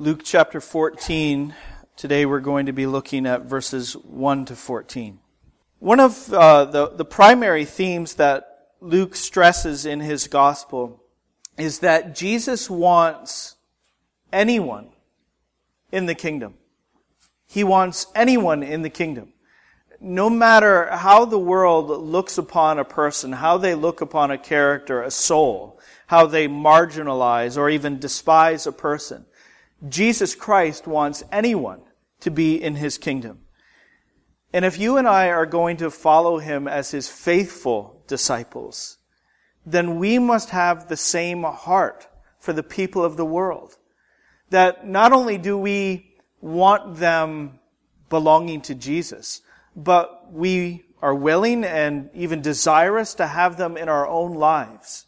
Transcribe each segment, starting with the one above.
Luke chapter 14. Today we're going to be looking at verses 1 to 14. One of uh, the, the primary themes that Luke stresses in his gospel is that Jesus wants anyone in the kingdom. He wants anyone in the kingdom. No matter how the world looks upon a person, how they look upon a character, a soul, how they marginalize or even despise a person, Jesus Christ wants anyone to be in his kingdom. And if you and I are going to follow him as his faithful disciples, then we must have the same heart for the people of the world. That not only do we want them belonging to Jesus, but we are willing and even desirous to have them in our own lives.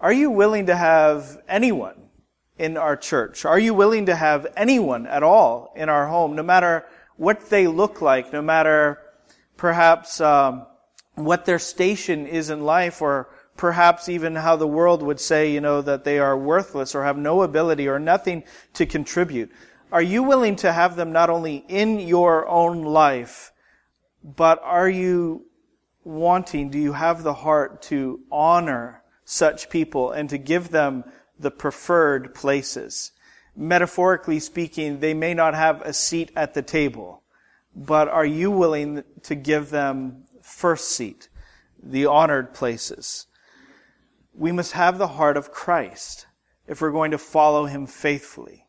Are you willing to have anyone in our church? Are you willing to have anyone at all in our home, no matter what they look like, no matter perhaps um, what their station is in life, or perhaps even how the world would say, you know, that they are worthless or have no ability or nothing to contribute? Are you willing to have them not only in your own life, but are you wanting, do you have the heart to honor such people and to give them the preferred places. Metaphorically speaking, they may not have a seat at the table, but are you willing to give them first seat, the honored places? We must have the heart of Christ if we're going to follow him faithfully.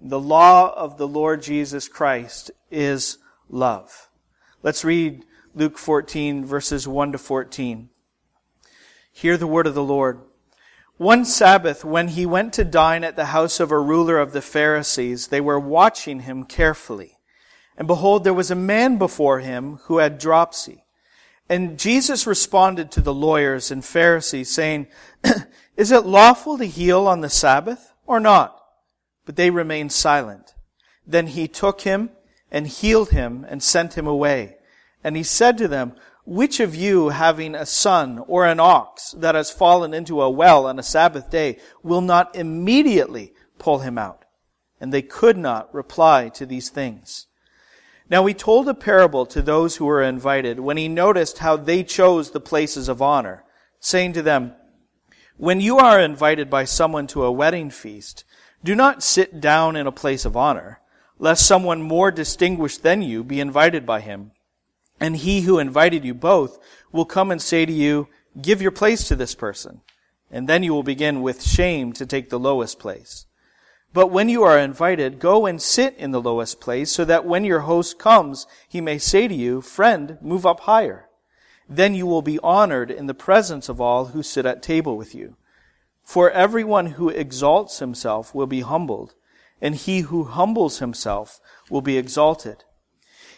The law of the Lord Jesus Christ is love. Let's read Luke 14 verses 1 to 14. Hear the word of the Lord. One Sabbath, when he went to dine at the house of a ruler of the Pharisees, they were watching him carefully. And behold, there was a man before him who had dropsy. And Jesus responded to the lawyers and Pharisees, saying, Is it lawful to heal on the Sabbath or not? But they remained silent. Then he took him and healed him and sent him away. And he said to them, which of you, having a son or an ox that has fallen into a well on a Sabbath day, will not immediately pull him out? And they could not reply to these things. Now he told a parable to those who were invited when he noticed how they chose the places of honor, saying to them, When you are invited by someone to a wedding feast, do not sit down in a place of honor, lest someone more distinguished than you be invited by him. And he who invited you both will come and say to you, give your place to this person. And then you will begin with shame to take the lowest place. But when you are invited, go and sit in the lowest place so that when your host comes, he may say to you, friend, move up higher. Then you will be honored in the presence of all who sit at table with you. For everyone who exalts himself will be humbled, and he who humbles himself will be exalted.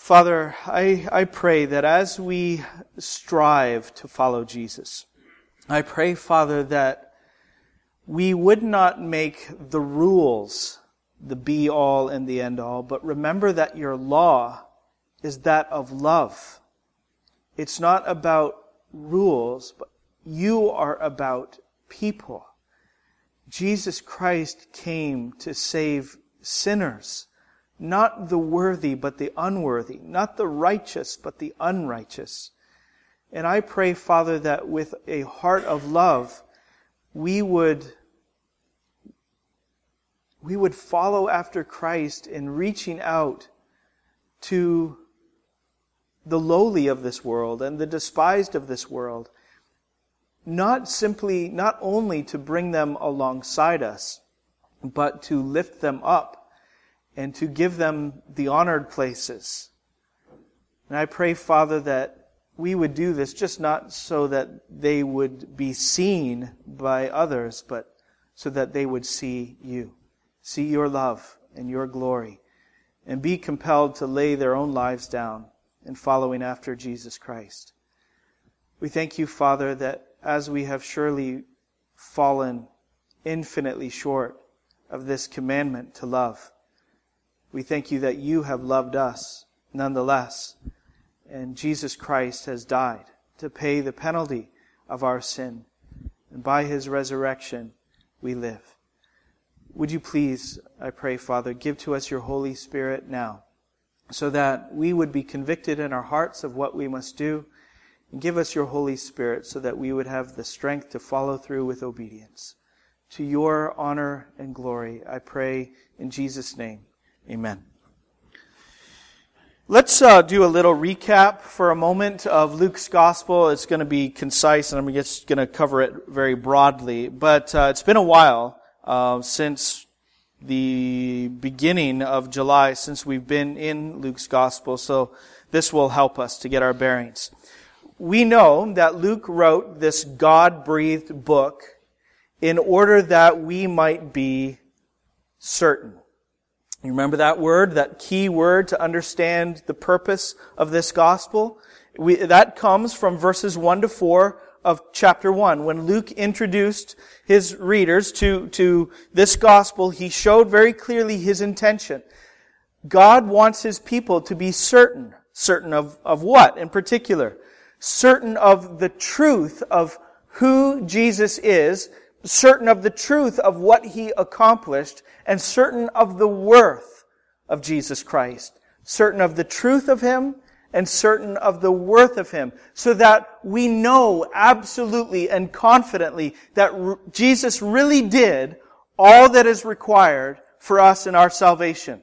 Father, I, I pray that as we strive to follow Jesus, I pray, Father, that we would not make the rules the be all and the end all, but remember that your law is that of love. It's not about rules, but you are about people. Jesus Christ came to save sinners. Not the worthy, but the unworthy. Not the righteous, but the unrighteous. And I pray, Father, that with a heart of love, we would, we would follow after Christ in reaching out to the lowly of this world and the despised of this world. Not simply, not only to bring them alongside us, but to lift them up and to give them the honored places. And I pray, Father, that we would do this just not so that they would be seen by others, but so that they would see you. see your love and your glory, and be compelled to lay their own lives down in following after Jesus Christ. We thank you, Father, that as we have surely fallen infinitely short of this commandment to love, we thank you that you have loved us nonetheless, and Jesus Christ has died to pay the penalty of our sin, and by his resurrection we live. Would you please, I pray, Father, give to us your Holy Spirit now, so that we would be convicted in our hearts of what we must do, and give us your Holy Spirit so that we would have the strength to follow through with obedience. To your honor and glory, I pray in Jesus' name. Amen. Let's uh, do a little recap for a moment of Luke's gospel. It's going to be concise, and I'm just going to cover it very broadly. But uh, it's been a while uh, since the beginning of July, since we've been in Luke's gospel. So this will help us to get our bearings. We know that Luke wrote this God-breathed book in order that we might be certain. You remember that word, that key word to understand the purpose of this gospel? We, that comes from verses 1 to 4 of chapter 1. When Luke introduced his readers to, to this gospel, he showed very clearly his intention. God wants his people to be certain. Certain of, of what in particular? Certain of the truth of who Jesus is certain of the truth of what he accomplished and certain of the worth of Jesus Christ. Certain of the truth of him and certain of the worth of him so that we know absolutely and confidently that Jesus really did all that is required for us in our salvation.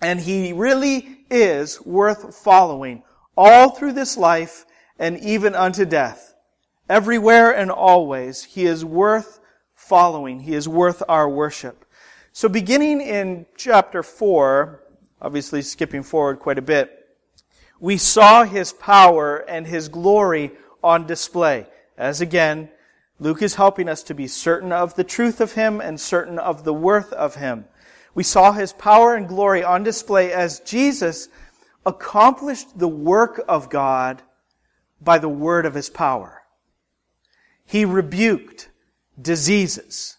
And he really is worth following all through this life and even unto death. Everywhere and always, he is worth following. He is worth our worship. So beginning in chapter 4, obviously skipping forward quite a bit, we saw his power and his glory on display. As again, Luke is helping us to be certain of the truth of him and certain of the worth of him. We saw his power and glory on display as Jesus accomplished the work of God by the word of his power. He rebuked diseases,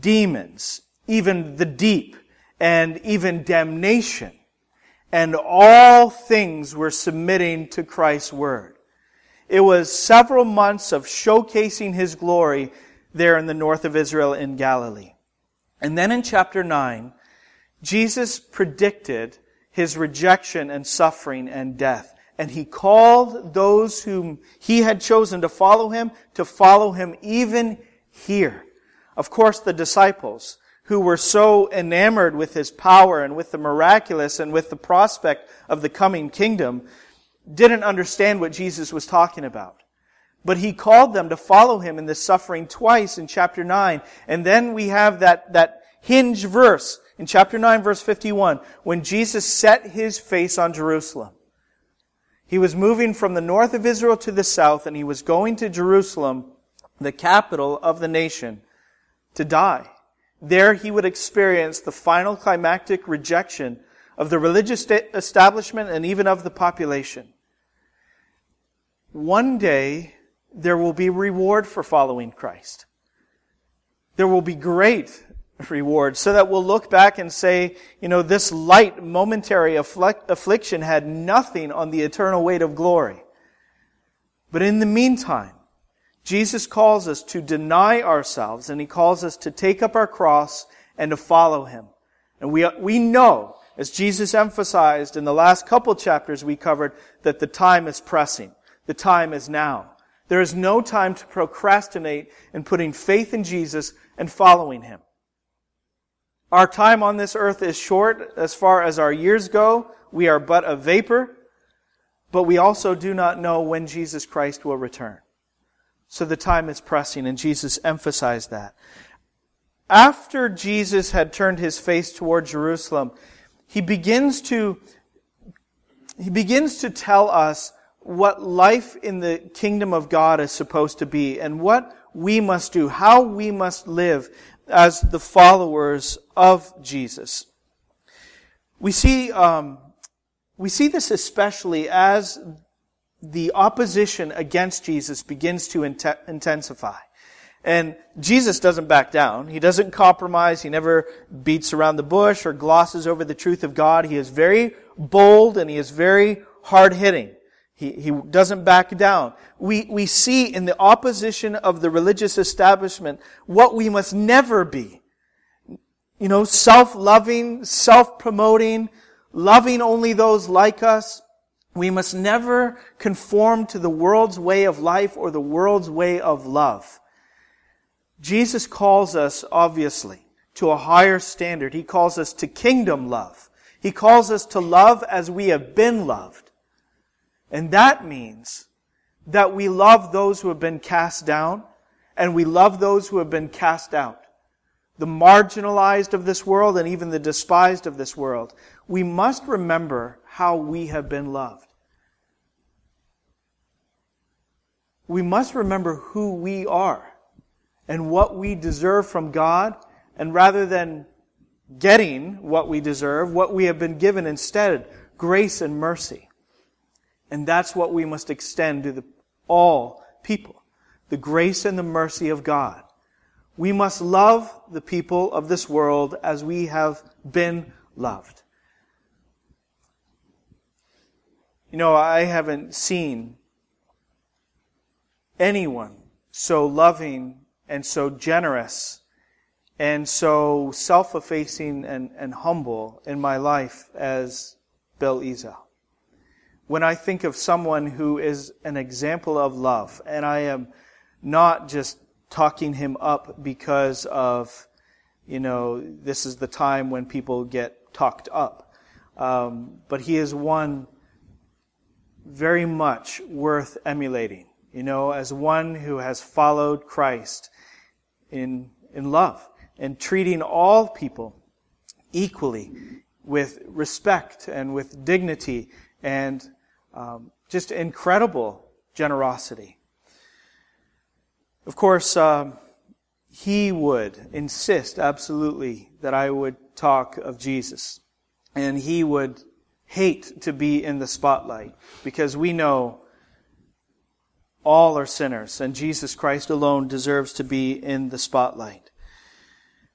demons, even the deep, and even damnation. And all things were submitting to Christ's word. It was several months of showcasing his glory there in the north of Israel in Galilee. And then in chapter 9, Jesus predicted his rejection and suffering and death. And he called those whom he had chosen to follow him to follow him even here. Of course, the disciples who were so enamored with his power and with the miraculous and with the prospect of the coming kingdom didn't understand what Jesus was talking about. But he called them to follow him in this suffering twice in chapter 9. And then we have that, that hinge verse in chapter 9 verse 51 when Jesus set his face on Jerusalem. He was moving from the north of Israel to the south and he was going to Jerusalem the capital of the nation, to die. There he would experience the final climactic rejection of the religious establishment and even of the population. One day, there will be reward for following Christ. There will be great reward so that we'll look back and say, you know, this light momentary affliction had nothing on the eternal weight of glory. But in the meantime, Jesus calls us to deny ourselves and he calls us to take up our cross and to follow him. And we, we know, as Jesus emphasized in the last couple chapters we covered, that the time is pressing. The time is now. There is no time to procrastinate in putting faith in Jesus and following him. Our time on this earth is short as far as our years go. We are but a vapor, but we also do not know when Jesus Christ will return. So the time is pressing, and Jesus emphasized that. After Jesus had turned his face toward Jerusalem, he begins to, he begins to tell us what life in the kingdom of God is supposed to be and what we must do, how we must live as the followers of Jesus. We see, um, we see this especially as the opposition against Jesus begins to int- intensify. And Jesus doesn't back down. He doesn't compromise. He never beats around the bush or glosses over the truth of God. He is very bold and he is very hard hitting. He, he doesn't back down. We, we see in the opposition of the religious establishment what we must never be. You know, self-loving, self-promoting, loving only those like us. We must never conform to the world's way of life or the world's way of love. Jesus calls us, obviously, to a higher standard. He calls us to kingdom love. He calls us to love as we have been loved. And that means that we love those who have been cast down and we love those who have been cast out. The marginalized of this world and even the despised of this world. We must remember how we have been loved. We must remember who we are and what we deserve from God, and rather than getting what we deserve, what we have been given instead, grace and mercy. And that's what we must extend to the, all people. The grace and the mercy of God. We must love the people of this world as we have been loved. You know, I haven't seen anyone so loving and so generous and so self-effacing and, and humble in my life as Bill Ezell. When I think of someone who is an example of love, and I am not just talking him up because of, you know, this is the time when people get talked up. Um, but he is one very much worth emulating, you know, as one who has followed Christ in, in love and treating all people equally with respect and with dignity and um, just incredible generosity. Of course, um, he would insist absolutely that I would talk of Jesus. And he would hate to be in the spotlight because we know all are sinners, and Jesus Christ alone deserves to be in the spotlight.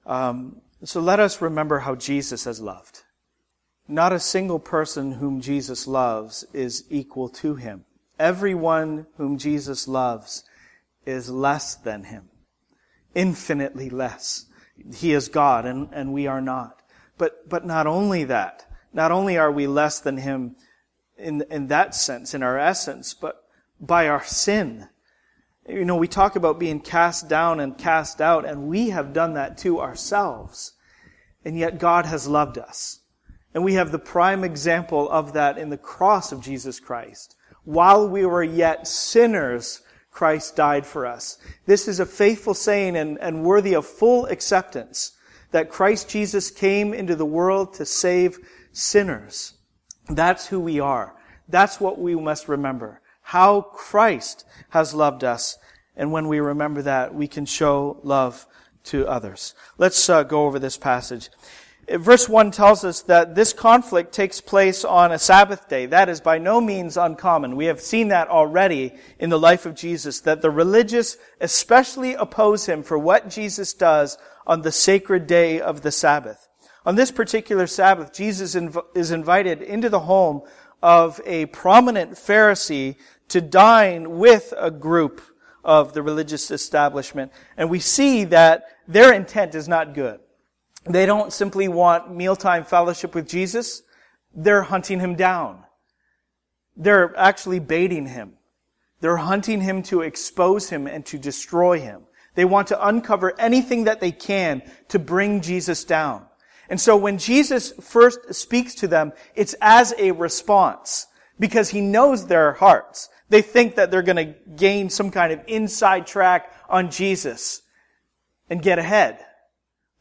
Um, so let us remember how Jesus has loved. Not a single person whom Jesus loves is equal to him. Everyone whom Jesus loves is less than him. Infinitely less. He is God and, and we are not. But, but not only that, not only are we less than him in, in that sense, in our essence, but by our sin. You know, we talk about being cast down and cast out, and we have done that to ourselves. And yet God has loved us. And we have the prime example of that in the cross of Jesus Christ. While we were yet sinners, Christ died for us. This is a faithful saying and, and worthy of full acceptance that Christ Jesus came into the world to save sinners. That's who we are. That's what we must remember how Christ has loved us. And when we remember that, we can show love to others. Let's uh, go over this passage. Verse 1 tells us that this conflict takes place on a Sabbath day. That is by no means uncommon. We have seen that already in the life of Jesus, that the religious especially oppose him for what Jesus does on the sacred day of the Sabbath. On this particular Sabbath, Jesus inv- is invited into the home of a prominent Pharisee to dine with a group of the religious establishment. And we see that their intent is not good. They don't simply want mealtime fellowship with Jesus. They're hunting him down. They're actually baiting him. They're hunting him to expose him and to destroy him. They want to uncover anything that they can to bring Jesus down. And so when Jesus first speaks to them, it's as a response because he knows their hearts. They think that they're going to gain some kind of inside track on Jesus and get ahead.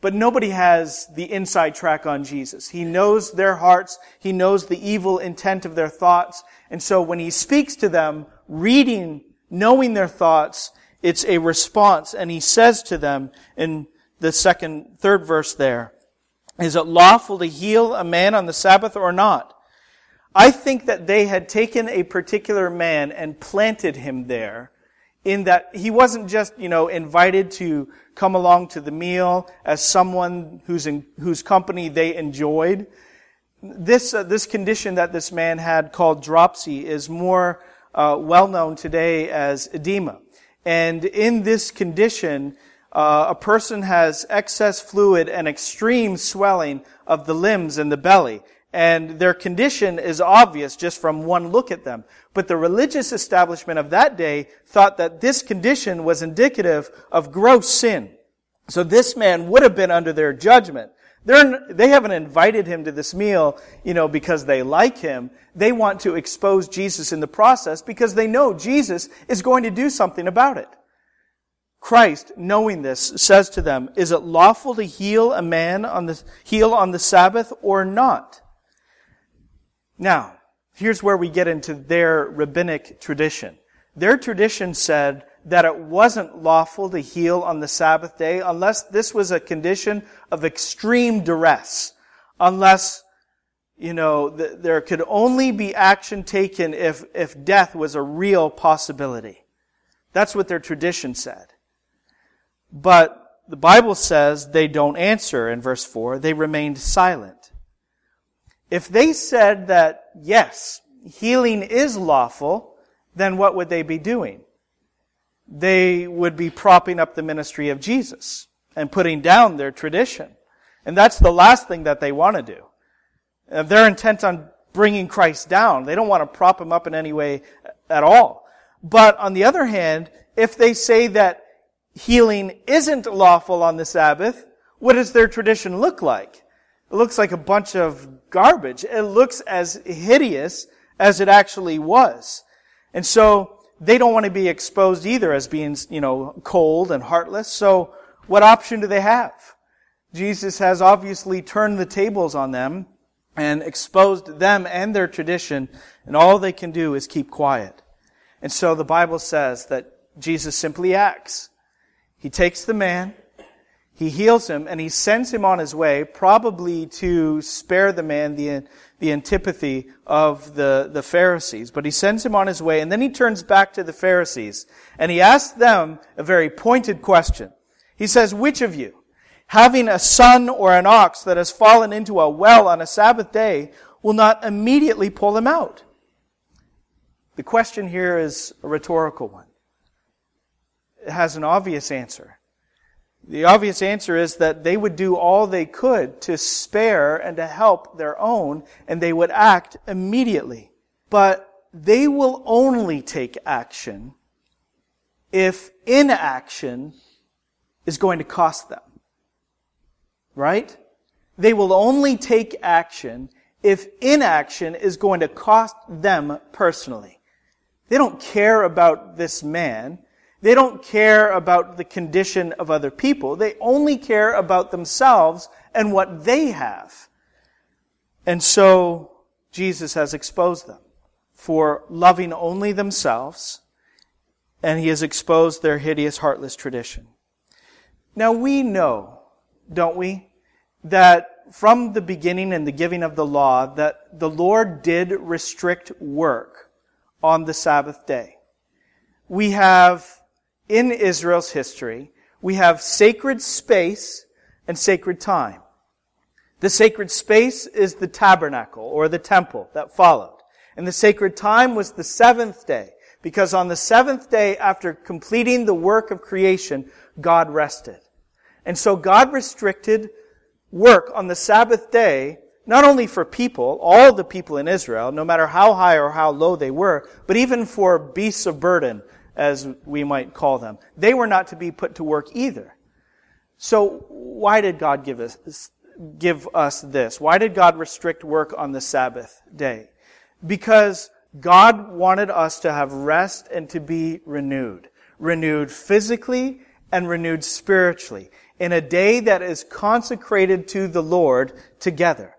But nobody has the inside track on Jesus. He knows their hearts. He knows the evil intent of their thoughts. And so when he speaks to them, reading, knowing their thoughts, it's a response. And he says to them in the second, third verse there, Is it lawful to heal a man on the Sabbath or not? I think that they had taken a particular man and planted him there in that he wasn't just, you know, invited to come along to the meal as someone whose, in, whose company they enjoyed. This, uh, this condition that this man had called dropsy is more uh, well known today as edema. And in this condition, uh, a person has excess fluid and extreme swelling of the limbs and the belly. And their condition is obvious just from one look at them. But the religious establishment of that day thought that this condition was indicative of gross sin. So this man would have been under their judgment. They're, they haven't invited him to this meal, you know, because they like him. They want to expose Jesus in the process because they know Jesus is going to do something about it. Christ, knowing this, says to them, Is it lawful to heal a man on the, heal on the Sabbath or not? Now, here's where we get into their rabbinic tradition. Their tradition said that it wasn't lawful to heal on the Sabbath day unless this was a condition of extreme duress. Unless, you know, th- there could only be action taken if, if death was a real possibility. That's what their tradition said. But the Bible says they don't answer in verse 4. They remained silent. If they said that, yes, healing is lawful, then what would they be doing? They would be propping up the ministry of Jesus and putting down their tradition. And that's the last thing that they want to do. If they're intent on bringing Christ down, they don't want to prop him up in any way at all. But on the other hand, if they say that healing isn't lawful on the Sabbath, what does their tradition look like? It looks like a bunch of garbage. It looks as hideous as it actually was. And so they don't want to be exposed either as being, you know, cold and heartless. So what option do they have? Jesus has obviously turned the tables on them and exposed them and their tradition, and all they can do is keep quiet. And so the Bible says that Jesus simply acts. He takes the man, he heals him, and he sends him on his way, probably to spare the man the, the antipathy of the, the Pharisees. But he sends him on his way, and then he turns back to the Pharisees, and he asks them a very pointed question. He says, Which of you, having a son or an ox that has fallen into a well on a Sabbath day, will not immediately pull him out? The question here is a rhetorical one has an obvious answer. The obvious answer is that they would do all they could to spare and to help their own, and they would act immediately. But they will only take action if inaction is going to cost them. Right? They will only take action if inaction is going to cost them personally. They don't care about this man. They don't care about the condition of other people. They only care about themselves and what they have. And so Jesus has exposed them for loving only themselves, and he has exposed their hideous, heartless tradition. Now we know, don't we, that from the beginning and the giving of the law, that the Lord did restrict work on the Sabbath day. We have in Israel's history, we have sacred space and sacred time. The sacred space is the tabernacle or the temple that followed. And the sacred time was the seventh day, because on the seventh day after completing the work of creation, God rested. And so God restricted work on the Sabbath day, not only for people, all the people in Israel, no matter how high or how low they were, but even for beasts of burden, as we might call them. They were not to be put to work either. So why did God give us, give us this? Why did God restrict work on the Sabbath day? Because God wanted us to have rest and to be renewed. Renewed physically and renewed spiritually in a day that is consecrated to the Lord together.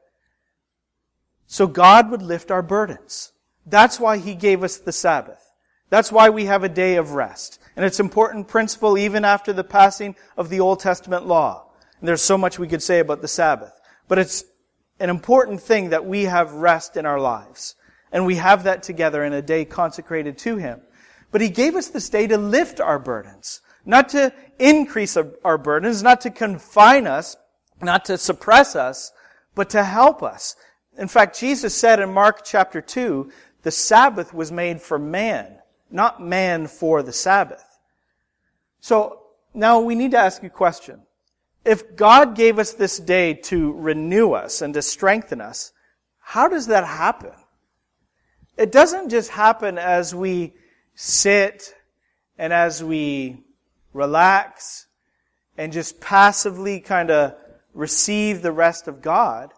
So God would lift our burdens. That's why He gave us the Sabbath. That's why we have a day of rest. And it's an important principle even after the passing of the Old Testament law. And there's so much we could say about the Sabbath. But it's an important thing that we have rest in our lives. And we have that together in a day consecrated to Him. But He gave us this day to lift our burdens, not to increase our burdens, not to confine us, not to suppress us, but to help us. In fact, Jesus said in Mark chapter 2, the Sabbath was made for man, not man for the Sabbath. So now we need to ask a question. If God gave us this day to renew us and to strengthen us, how does that happen? It doesn't just happen as we sit and as we relax and just passively kind of receive the rest of God.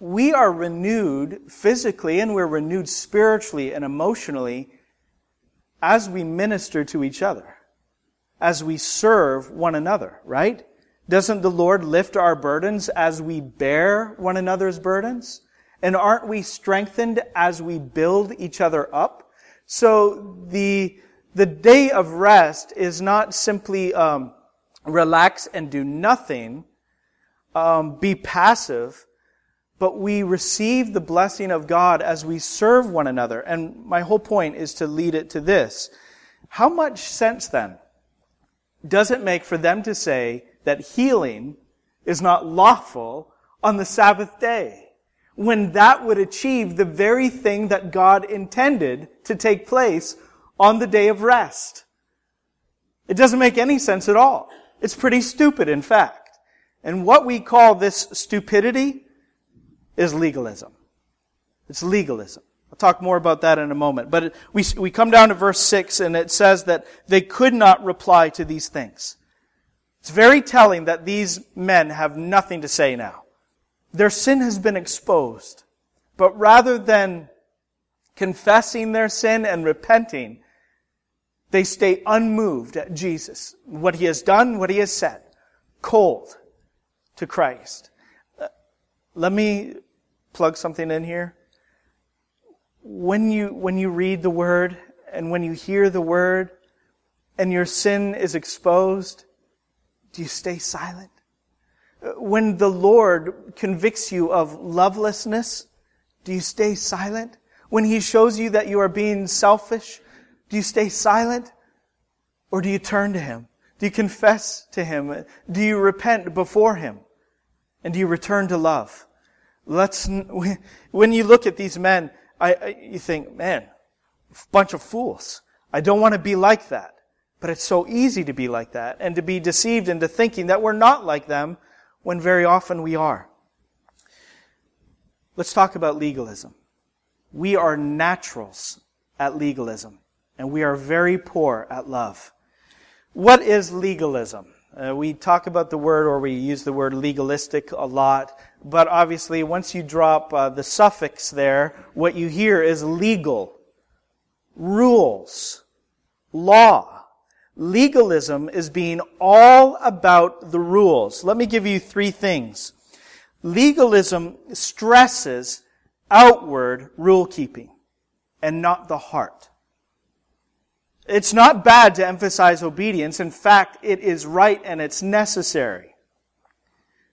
We are renewed physically and we're renewed spiritually and emotionally as we minister to each other, as we serve one another, right? Doesn't the Lord lift our burdens as we bear one another's burdens? And aren't we strengthened as we build each other up? So the, the day of rest is not simply um, relax and do nothing, um, be passive, but we receive the blessing of God as we serve one another. And my whole point is to lead it to this. How much sense then does it make for them to say that healing is not lawful on the Sabbath day? when that would achieve the very thing that God intended to take place on the day of rest. It doesn't make any sense at all. It's pretty stupid, in fact. And what we call this stupidity is legalism. It's legalism. I'll talk more about that in a moment. But we, we come down to verse 6 and it says that they could not reply to these things. It's very telling that these men have nothing to say now. Their sin has been exposed. But rather than confessing their sin and repenting, they stay unmoved at Jesus, what he has done, what he has said, cold to Christ. Uh, let me plug something in here. When you, when you read the word and when you hear the word and your sin is exposed, do you stay silent? When the Lord convicts you of lovelessness, do you stay silent? When He shows you that you are being selfish, do you stay silent? Or do you turn to Him? Do you confess to Him? Do you repent before Him? And do you return to love? Let's, when you look at these men, I, I, you think, man, bunch of fools. I don't want to be like that. But it's so easy to be like that and to be deceived into thinking that we're not like them when very often we are. Let's talk about legalism. We are naturals at legalism, and we are very poor at love. What is legalism? Uh, we talk about the word, or we use the word legalistic a lot, but obviously, once you drop uh, the suffix there, what you hear is legal, rules, law. Legalism is being all about the rules. Let me give you three things. Legalism stresses outward rule keeping and not the heart. It's not bad to emphasize obedience. In fact, it is right and it's necessary.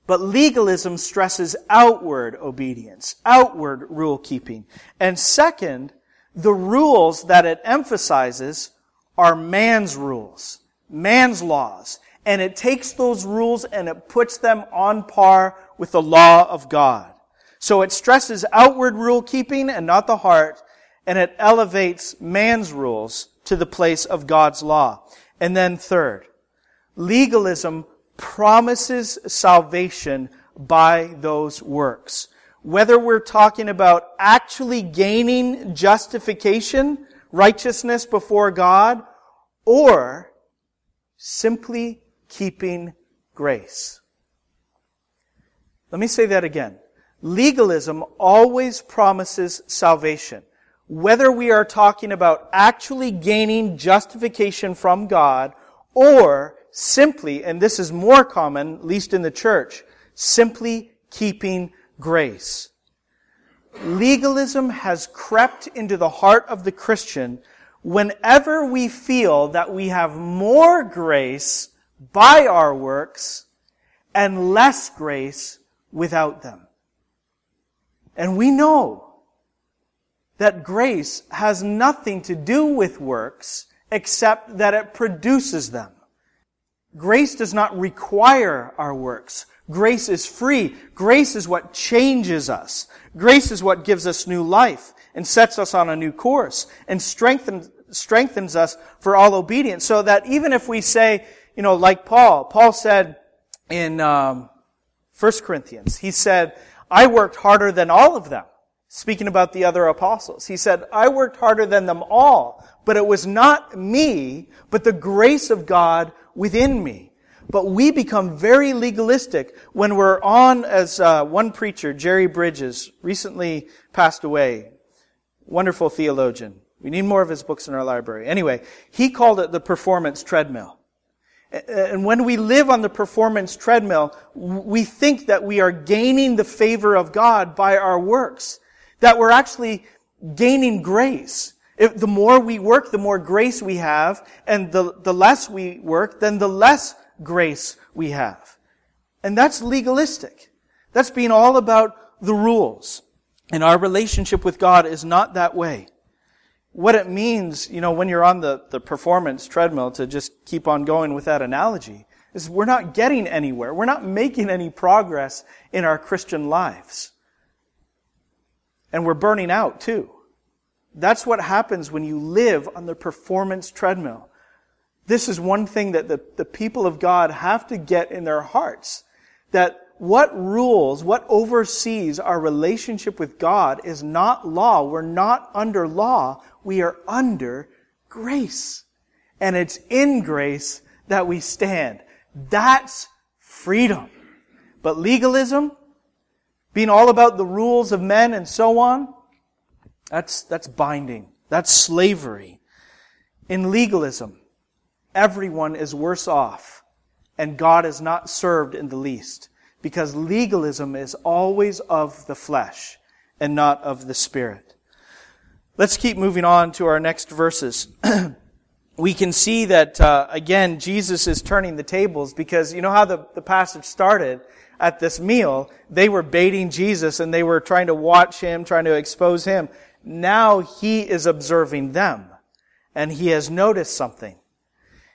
But legalism stresses outward obedience, outward rule keeping. And second, the rules that it emphasizes are man's rules, man's laws. And it takes those rules and it puts them on par with the law of God. So it stresses outward rule keeping and not the heart, and it elevates man's rules to the place of God's law. And then third, legalism promises salvation by those works. Whether we're talking about actually gaining justification righteousness before God, or simply keeping grace. Let me say that again. Legalism always promises salvation. Whether we are talking about actually gaining justification from God or simply, and this is more common, at least in the church, simply keeping grace. Legalism has crept into the heart of the Christian whenever we feel that we have more grace by our works and less grace without them. And we know that grace has nothing to do with works except that it produces them. Grace does not require our works. Grace is free. Grace is what changes us. Grace is what gives us new life and sets us on a new course and strengthens, strengthens us for all obedience. So that even if we say, you know, like Paul, Paul said in um, 1 Corinthians, he said, I worked harder than all of them. Speaking about the other apostles. He said, I worked harder than them all, but it was not me, but the grace of God within me. But we become very legalistic when we're on, as uh, one preacher, Jerry Bridges, recently passed away. Wonderful theologian. We need more of his books in our library. Anyway, he called it the performance treadmill. And when we live on the performance treadmill, we think that we are gaining the favor of God by our works. That we're actually gaining grace. If the more we work, the more grace we have, and the, the less we work, then the less grace we have. And that's legalistic. That's being all about the rules. And our relationship with God is not that way. What it means, you know, when you're on the, the performance treadmill to just keep on going with that analogy, is we're not getting anywhere. We're not making any progress in our Christian lives. And we're burning out too. That's what happens when you live on the performance treadmill. This is one thing that the, the people of God have to get in their hearts. That what rules, what oversees our relationship with God is not law. We're not under law. We are under grace. And it's in grace that we stand. That's freedom. But legalism, being all about the rules of men and so on, that's, that's binding. That's slavery. In legalism, everyone is worse off, and God is not served in the least, because legalism is always of the flesh and not of the spirit. Let's keep moving on to our next verses. we can see that, uh, again, Jesus is turning the tables because you know how the, the passage started? At this meal, they were baiting Jesus and they were trying to watch him, trying to expose him. Now he is observing them and he has noticed something.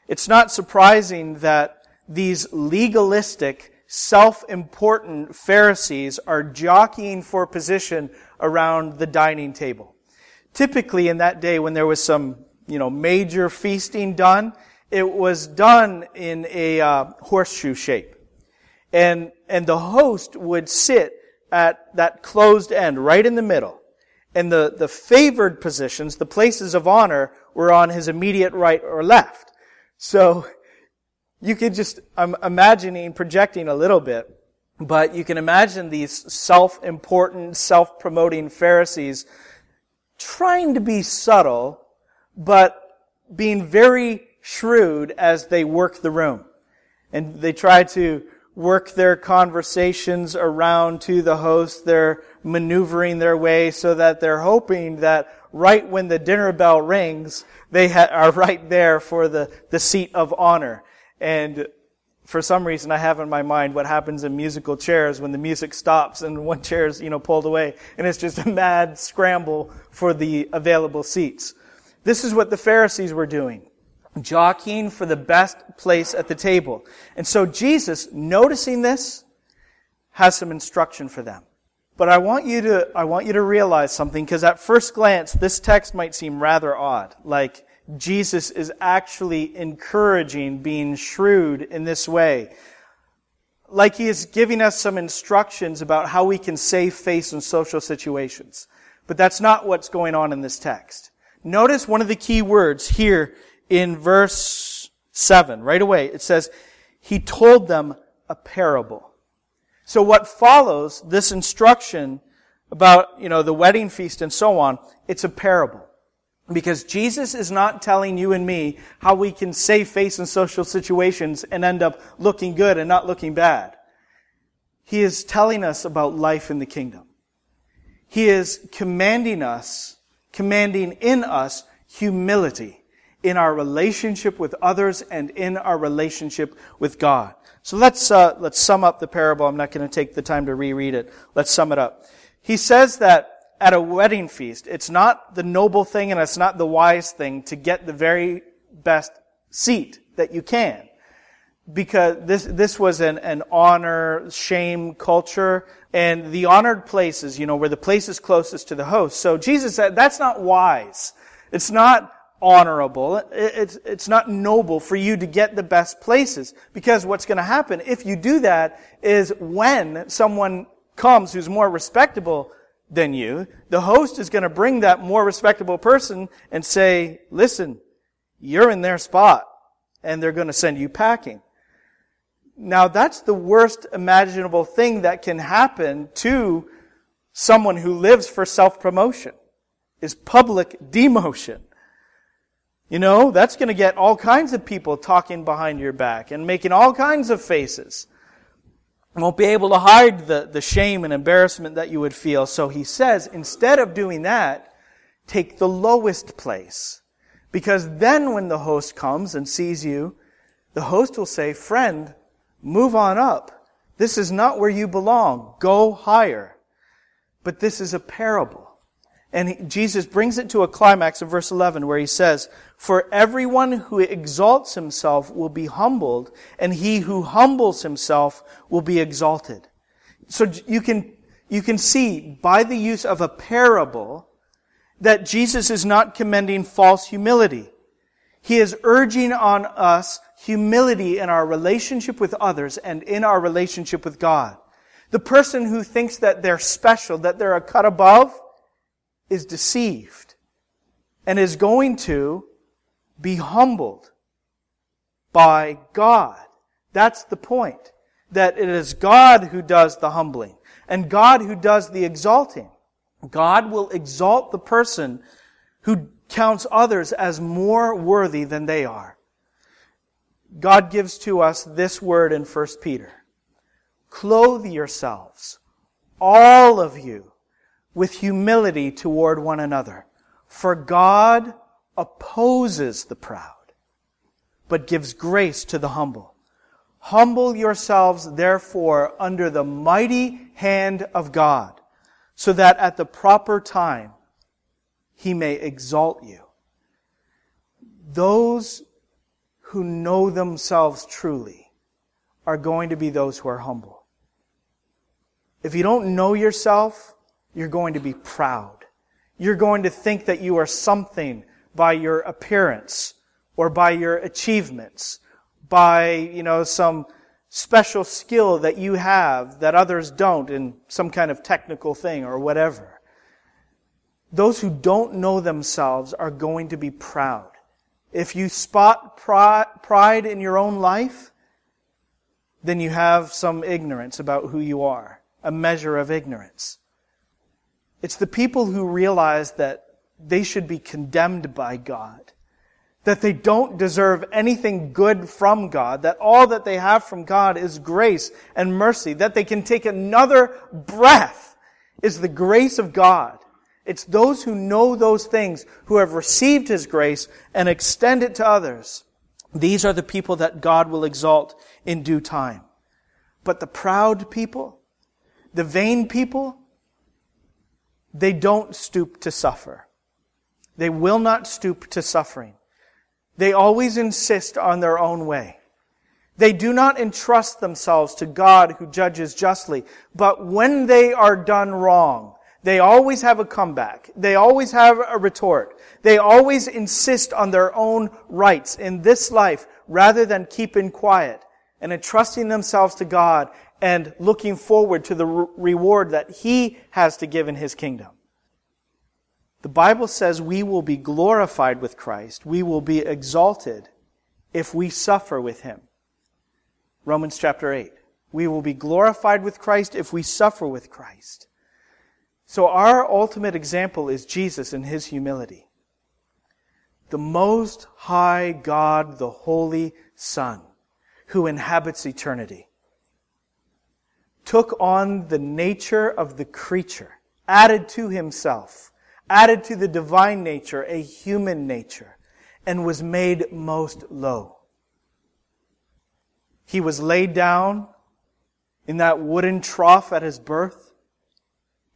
It's not surprising that these legalistic, self-important Pharisees are jockeying for position around the dining table. Typically in that day when there was some, you know, major feasting done, it was done in a uh, horseshoe shape. And, and the host would sit at that closed end, right in the middle. And the, the favored positions, the places of honor, were on his immediate right or left. So, you could just, I'm imagining, projecting a little bit, but you can imagine these self-important, self-promoting Pharisees trying to be subtle, but being very shrewd as they work the room. And they try to work their conversations around to the host. They're maneuvering their way so that they're hoping that right when the dinner bell rings, they ha- are right there for the, the seat of honor. And for some reason, I have in my mind what happens in musical chairs when the music stops and one chair is, you know, pulled away, and it's just a mad scramble for the available seats. This is what the Pharisees were doing jockeying for the best place at the table. And so Jesus, noticing this, has some instruction for them. But I want you to, I want you to realize something, because at first glance, this text might seem rather odd. Like, Jesus is actually encouraging being shrewd in this way. Like he is giving us some instructions about how we can save face in social situations. But that's not what's going on in this text. Notice one of the key words here in verse 7, right away, it says, He told them a parable. So what follows this instruction about, you know, the wedding feast and so on, it's a parable. Because Jesus is not telling you and me how we can save face in social situations and end up looking good and not looking bad. He is telling us about life in the kingdom. He is commanding us, commanding in us humility in our relationship with others and in our relationship with God. So let's, uh, let's sum up the parable. I'm not going to take the time to reread it. Let's sum it up. He says that at a wedding feast, it's not the noble thing and it's not the wise thing to get the very best seat that you can. Because this, this was an, an honor, shame culture, and the honored places, you know, were the places closest to the host. So Jesus said, that's not wise. It's not honorable. It's, it's not noble for you to get the best places. Because what's going to happen if you do that is when someone comes who's more respectable than you, the host is going to bring that more respectable person and say, listen, you're in their spot. And they're going to send you packing. Now that's the worst imaginable thing that can happen to someone who lives for self-promotion, is public demotion. You know, that's going to get all kinds of people talking behind your back and making all kinds of faces. You won't be able to hide the, the shame and embarrassment that you would feel. So he says, instead of doing that, take the lowest place. Because then when the host comes and sees you, the host will say, friend, move on up. This is not where you belong. Go higher. But this is a parable. And he, Jesus brings it to a climax in verse 11 where he says, For everyone who exalts himself will be humbled, and he who humbles himself will be exalted. So you can, you can see by the use of a parable that Jesus is not commending false humility. He is urging on us humility in our relationship with others and in our relationship with God. The person who thinks that they're special, that they're a cut above, is deceived and is going to be humbled by God. That's the point. That it is God who does the humbling and God who does the exalting. God will exalt the person who counts others as more worthy than they are. God gives to us this word in 1 Peter. Clothe yourselves, all of you, with humility toward one another. For God opposes the proud, but gives grace to the humble. Humble yourselves, therefore, under the mighty hand of God, so that at the proper time he may exalt you. Those who know themselves truly are going to be those who are humble. If you don't know yourself, you're going to be proud. You're going to think that you are something by your appearance or by your achievements, by, you know, some special skill that you have that others don't in some kind of technical thing or whatever. Those who don't know themselves are going to be proud. If you spot pride in your own life, then you have some ignorance about who you are, a measure of ignorance. It's the people who realize that they should be condemned by God, that they don't deserve anything good from God, that all that they have from God is grace and mercy, that they can take another breath is the grace of God. It's those who know those things, who have received His grace and extend it to others. These are the people that God will exalt in due time. But the proud people, the vain people, they don't stoop to suffer. They will not stoop to suffering. They always insist on their own way. They do not entrust themselves to God who judges justly, but when they are done wrong, they always have a comeback. They always have a retort. They always insist on their own rights in this life rather than keeping quiet and entrusting themselves to God and looking forward to the re- reward that He has to give in His kingdom. The Bible says we will be glorified with Christ. We will be exalted if we suffer with Him. Romans chapter 8. We will be glorified with Christ if we suffer with Christ. So our ultimate example is Jesus in His humility. The most high God, the Holy Son, who inhabits eternity took on the nature of the creature, added to himself, added to the divine nature a human nature, and was made most low. He was laid down in that wooden trough at his birth,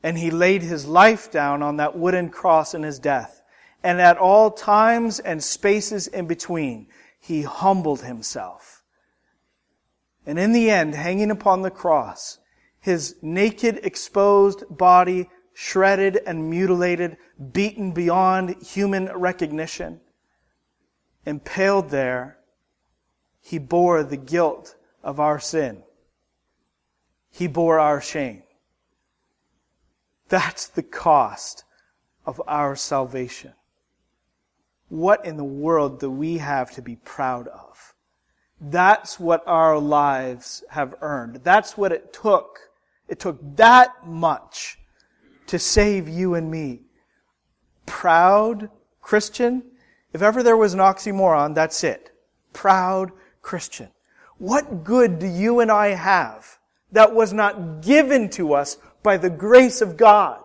and he laid his life down on that wooden cross in his death. And at all times and spaces in between, he humbled himself. And in the end, hanging upon the cross, his naked, exposed body shredded and mutilated, beaten beyond human recognition, impaled there, he bore the guilt of our sin. He bore our shame. That's the cost of our salvation. What in the world do we have to be proud of? That's what our lives have earned. That's what it took. It took that much to save you and me. Proud Christian. If ever there was an oxymoron, that's it. Proud Christian. What good do you and I have that was not given to us by the grace of God?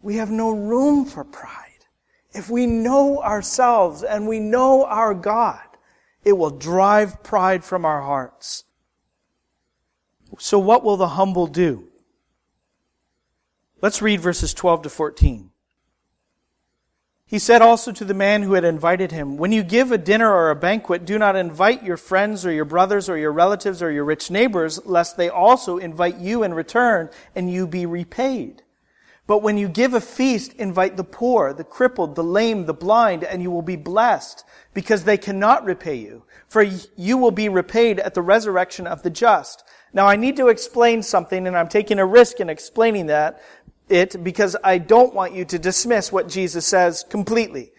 We have no room for pride. If we know ourselves and we know our God, it will drive pride from our hearts. So what will the humble do? Let's read verses 12 to 14. He said also to the man who had invited him, When you give a dinner or a banquet, do not invite your friends or your brothers or your relatives or your rich neighbors, lest they also invite you in return and you be repaid. But when you give a feast, invite the poor, the crippled, the lame, the blind, and you will be blessed, because they cannot repay you. For you will be repaid at the resurrection of the just. Now I need to explain something, and I'm taking a risk in explaining that, it because I don't want you to dismiss what Jesus says completely.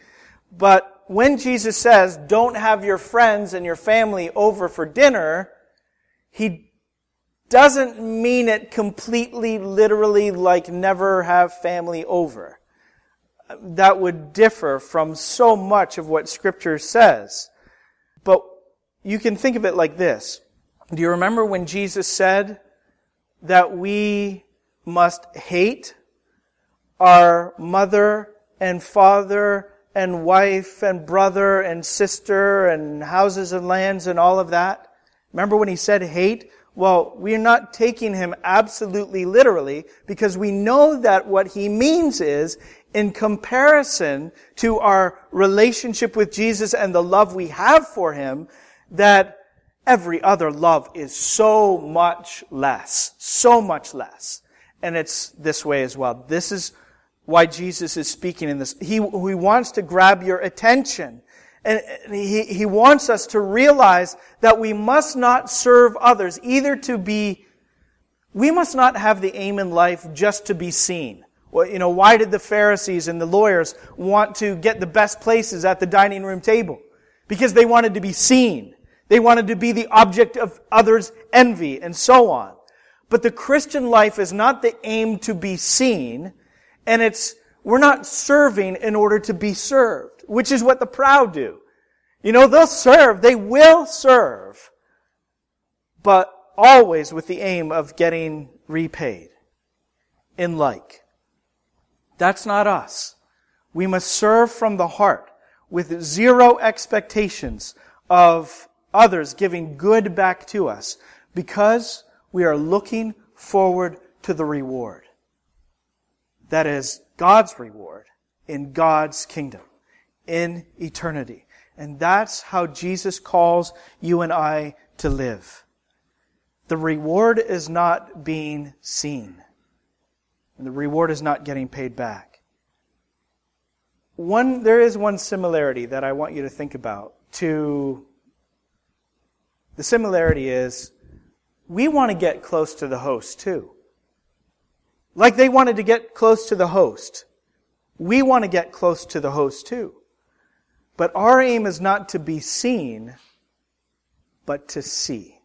But when Jesus says, don't have your friends and your family over for dinner, he doesn't mean it completely literally like never have family over. That would differ from so much of what scripture says. But you can think of it like this. Do you remember when Jesus said that we must hate our mother and father and wife and brother and sister and houses and lands and all of that. Remember when he said hate? Well, we're not taking him absolutely literally because we know that what he means is in comparison to our relationship with Jesus and the love we have for him, that every other love is so much less, so much less. And it's this way as well. This is why Jesus is speaking in this. He, he wants to grab your attention. And he, he wants us to realize that we must not serve others, either to be, we must not have the aim in life just to be seen. Well, you know, why did the Pharisees and the lawyers want to get the best places at the dining room table? Because they wanted to be seen. They wanted to be the object of others' envy and so on. But the Christian life is not the aim to be seen. And it's, we're not serving in order to be served, which is what the proud do. You know, they'll serve, they will serve, but always with the aim of getting repaid in like. That's not us. We must serve from the heart with zero expectations of others giving good back to us because we are looking forward to the reward. That is God's reward in God's kingdom, in eternity. And that's how Jesus calls you and I to live. The reward is not being seen. And the reward is not getting paid back. One, there is one similarity that I want you to think about to, the similarity is, we want to get close to the host too. Like they wanted to get close to the host. We want to get close to the host too. But our aim is not to be seen, but to see.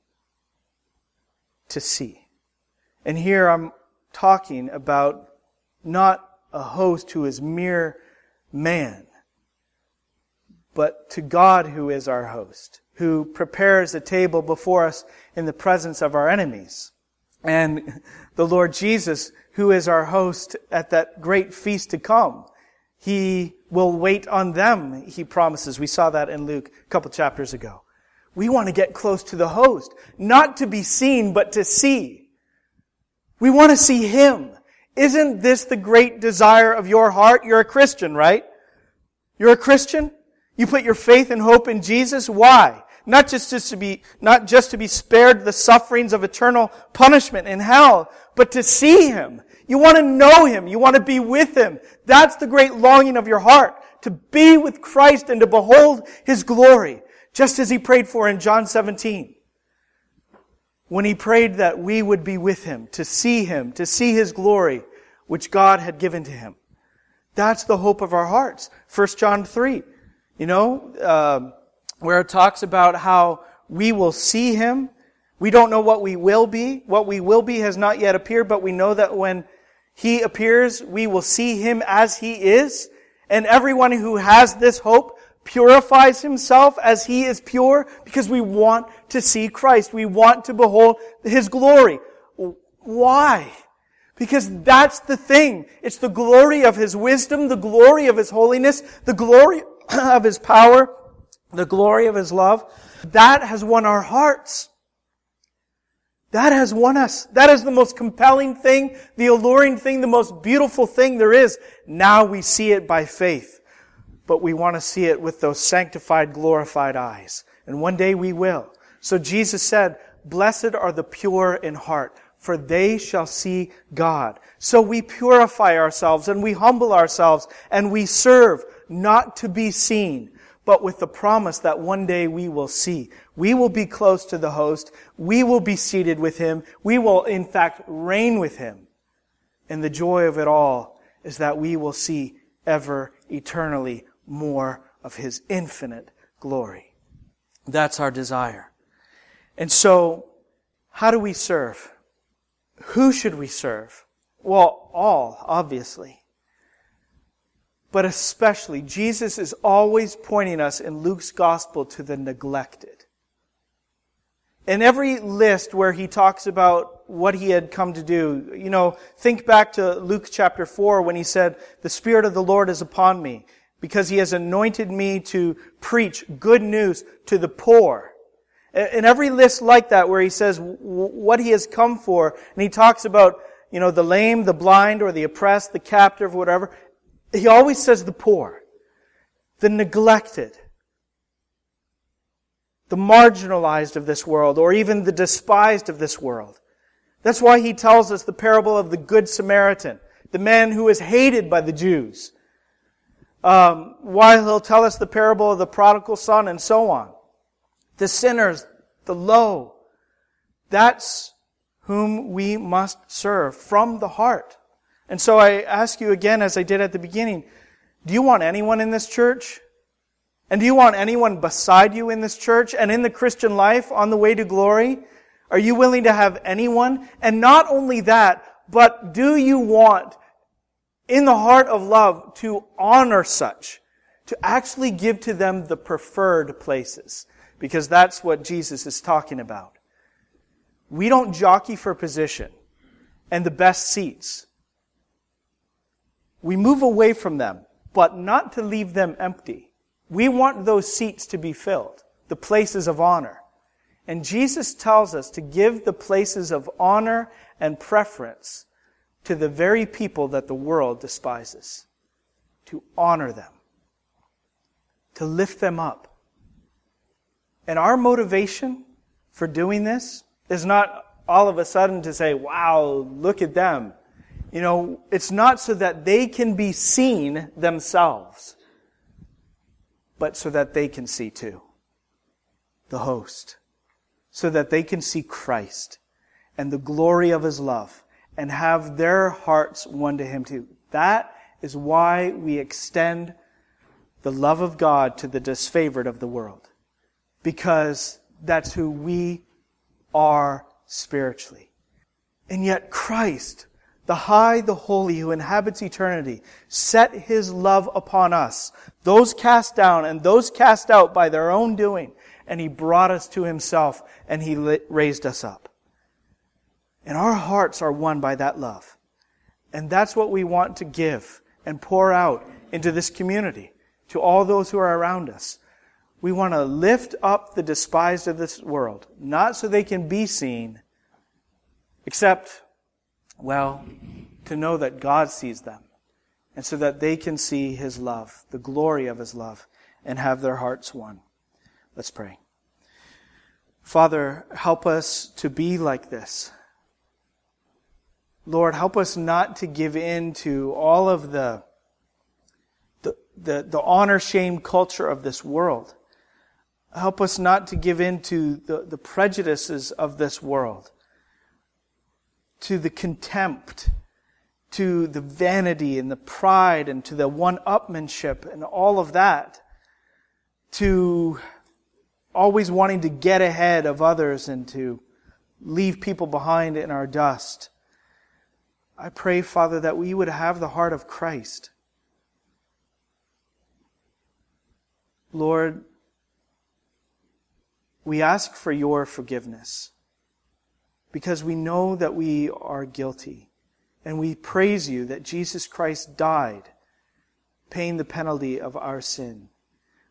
To see. And here I'm talking about not a host who is mere man, but to God who is our host, who prepares a table before us in the presence of our enemies. And the Lord Jesus who is our host at that great feast to come. He will wait on them, he promises. We saw that in Luke a couple chapters ago. We want to get close to the host, not to be seen, but to see. We want to see him. Isn't this the great desire of your heart? You're a Christian, right? You're a Christian? You put your faith and hope in Jesus? Why? Not just, just to be, not just to be spared the sufferings of eternal punishment in hell, but to see Him. You want to know Him. You want to be with Him. That's the great longing of your heart. To be with Christ and to behold His glory. Just as He prayed for in John 17. When He prayed that we would be with Him, to see Him, to see His glory, which God had given to Him. That's the hope of our hearts. 1 John 3. You know, uh, where it talks about how we will see him. We don't know what we will be. What we will be has not yet appeared, but we know that when he appears, we will see him as he is. And everyone who has this hope purifies himself as he is pure because we want to see Christ. We want to behold his glory. Why? Because that's the thing. It's the glory of his wisdom, the glory of his holiness, the glory of his power, the glory of His love, that has won our hearts. That has won us. That is the most compelling thing, the alluring thing, the most beautiful thing there is. Now we see it by faith. But we want to see it with those sanctified, glorified eyes. And one day we will. So Jesus said, Blessed are the pure in heart, for they shall see God. So we purify ourselves and we humble ourselves and we serve, not to be seen, but with the promise that one day we will see. We will be close to the host. We will be seated with him. We will, in fact, reign with him. And the joy of it all is that we will see ever eternally more of his infinite glory. That's our desire. And so, how do we serve? Who should we serve? Well, all, obviously. But especially, Jesus is always pointing us in Luke's gospel to the neglected. In every list where he talks about what he had come to do, you know, think back to Luke chapter 4 when he said, The Spirit of the Lord is upon me because he has anointed me to preach good news to the poor. In every list like that where he says what he has come for, and he talks about, you know, the lame, the blind, or the oppressed, the captive, whatever, he always says the poor, the neglected, the marginalized of this world, or even the despised of this world. That's why he tells us the parable of the Good Samaritan, the man who is hated by the Jews. Um, why he'll tell us the parable of the prodigal son and so on. The sinners, the low. That's whom we must serve from the heart. And so I ask you again, as I did at the beginning, do you want anyone in this church? And do you want anyone beside you in this church and in the Christian life on the way to glory? Are you willing to have anyone? And not only that, but do you want in the heart of love to honor such? To actually give to them the preferred places. Because that's what Jesus is talking about. We don't jockey for position and the best seats. We move away from them, but not to leave them empty. We want those seats to be filled, the places of honor. And Jesus tells us to give the places of honor and preference to the very people that the world despises, to honor them, to lift them up. And our motivation for doing this is not all of a sudden to say, wow, look at them. You know, it's not so that they can be seen themselves, but so that they can see too. The host. So that they can see Christ and the glory of His love and have their hearts won to Him too. That is why we extend the love of God to the disfavored of the world. Because that's who we are spiritually. And yet Christ, the high, the holy, who inhabits eternity, set his love upon us, those cast down and those cast out by their own doing, and he brought us to himself and he raised us up. And our hearts are won by that love. And that's what we want to give and pour out into this community, to all those who are around us. We want to lift up the despised of this world, not so they can be seen, except, well, to know that God sees them, and so that they can see His love, the glory of His love, and have their hearts won. Let's pray. Father, help us to be like this. Lord, help us not to give in to all of the, the, the, the honor shame culture of this world. Help us not to give in to the, the prejudices of this world, to the contempt, to the vanity and the pride and to the one-upmanship and all of that, to always wanting to get ahead of others and to leave people behind in our dust. I pray, Father, that we would have the heart of Christ. Lord, we ask for your forgiveness because we know that we are guilty. And we praise you that Jesus Christ died, paying the penalty of our sin.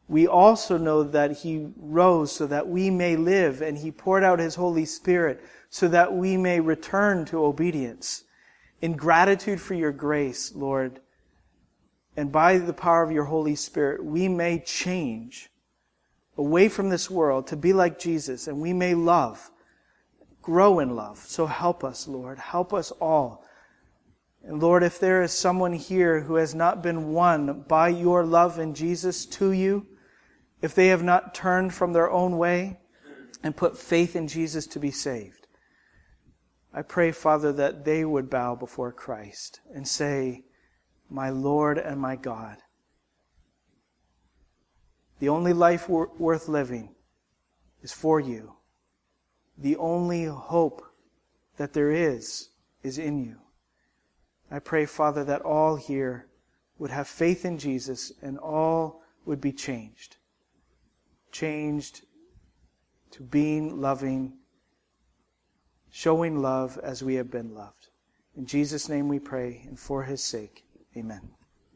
We also know that he rose so that we may live, and he poured out his Holy Spirit so that we may return to obedience. In gratitude for your grace, Lord, and by the power of your Holy Spirit, we may change away from this world to be like Jesus, and we may love, grow in love. So help us, Lord. Help us all. And Lord, if there is someone here who has not been won by your love in Jesus to you, if they have not turned from their own way and put faith in Jesus to be saved, I pray, Father, that they would bow before Christ and say, My Lord and my God. The only life worth living is for you. The only hope that there is is in you. I pray, Father, that all here would have faith in Jesus and all would be changed. Changed to being loving, showing love as we have been loved. In Jesus' name we pray, and for his sake, amen.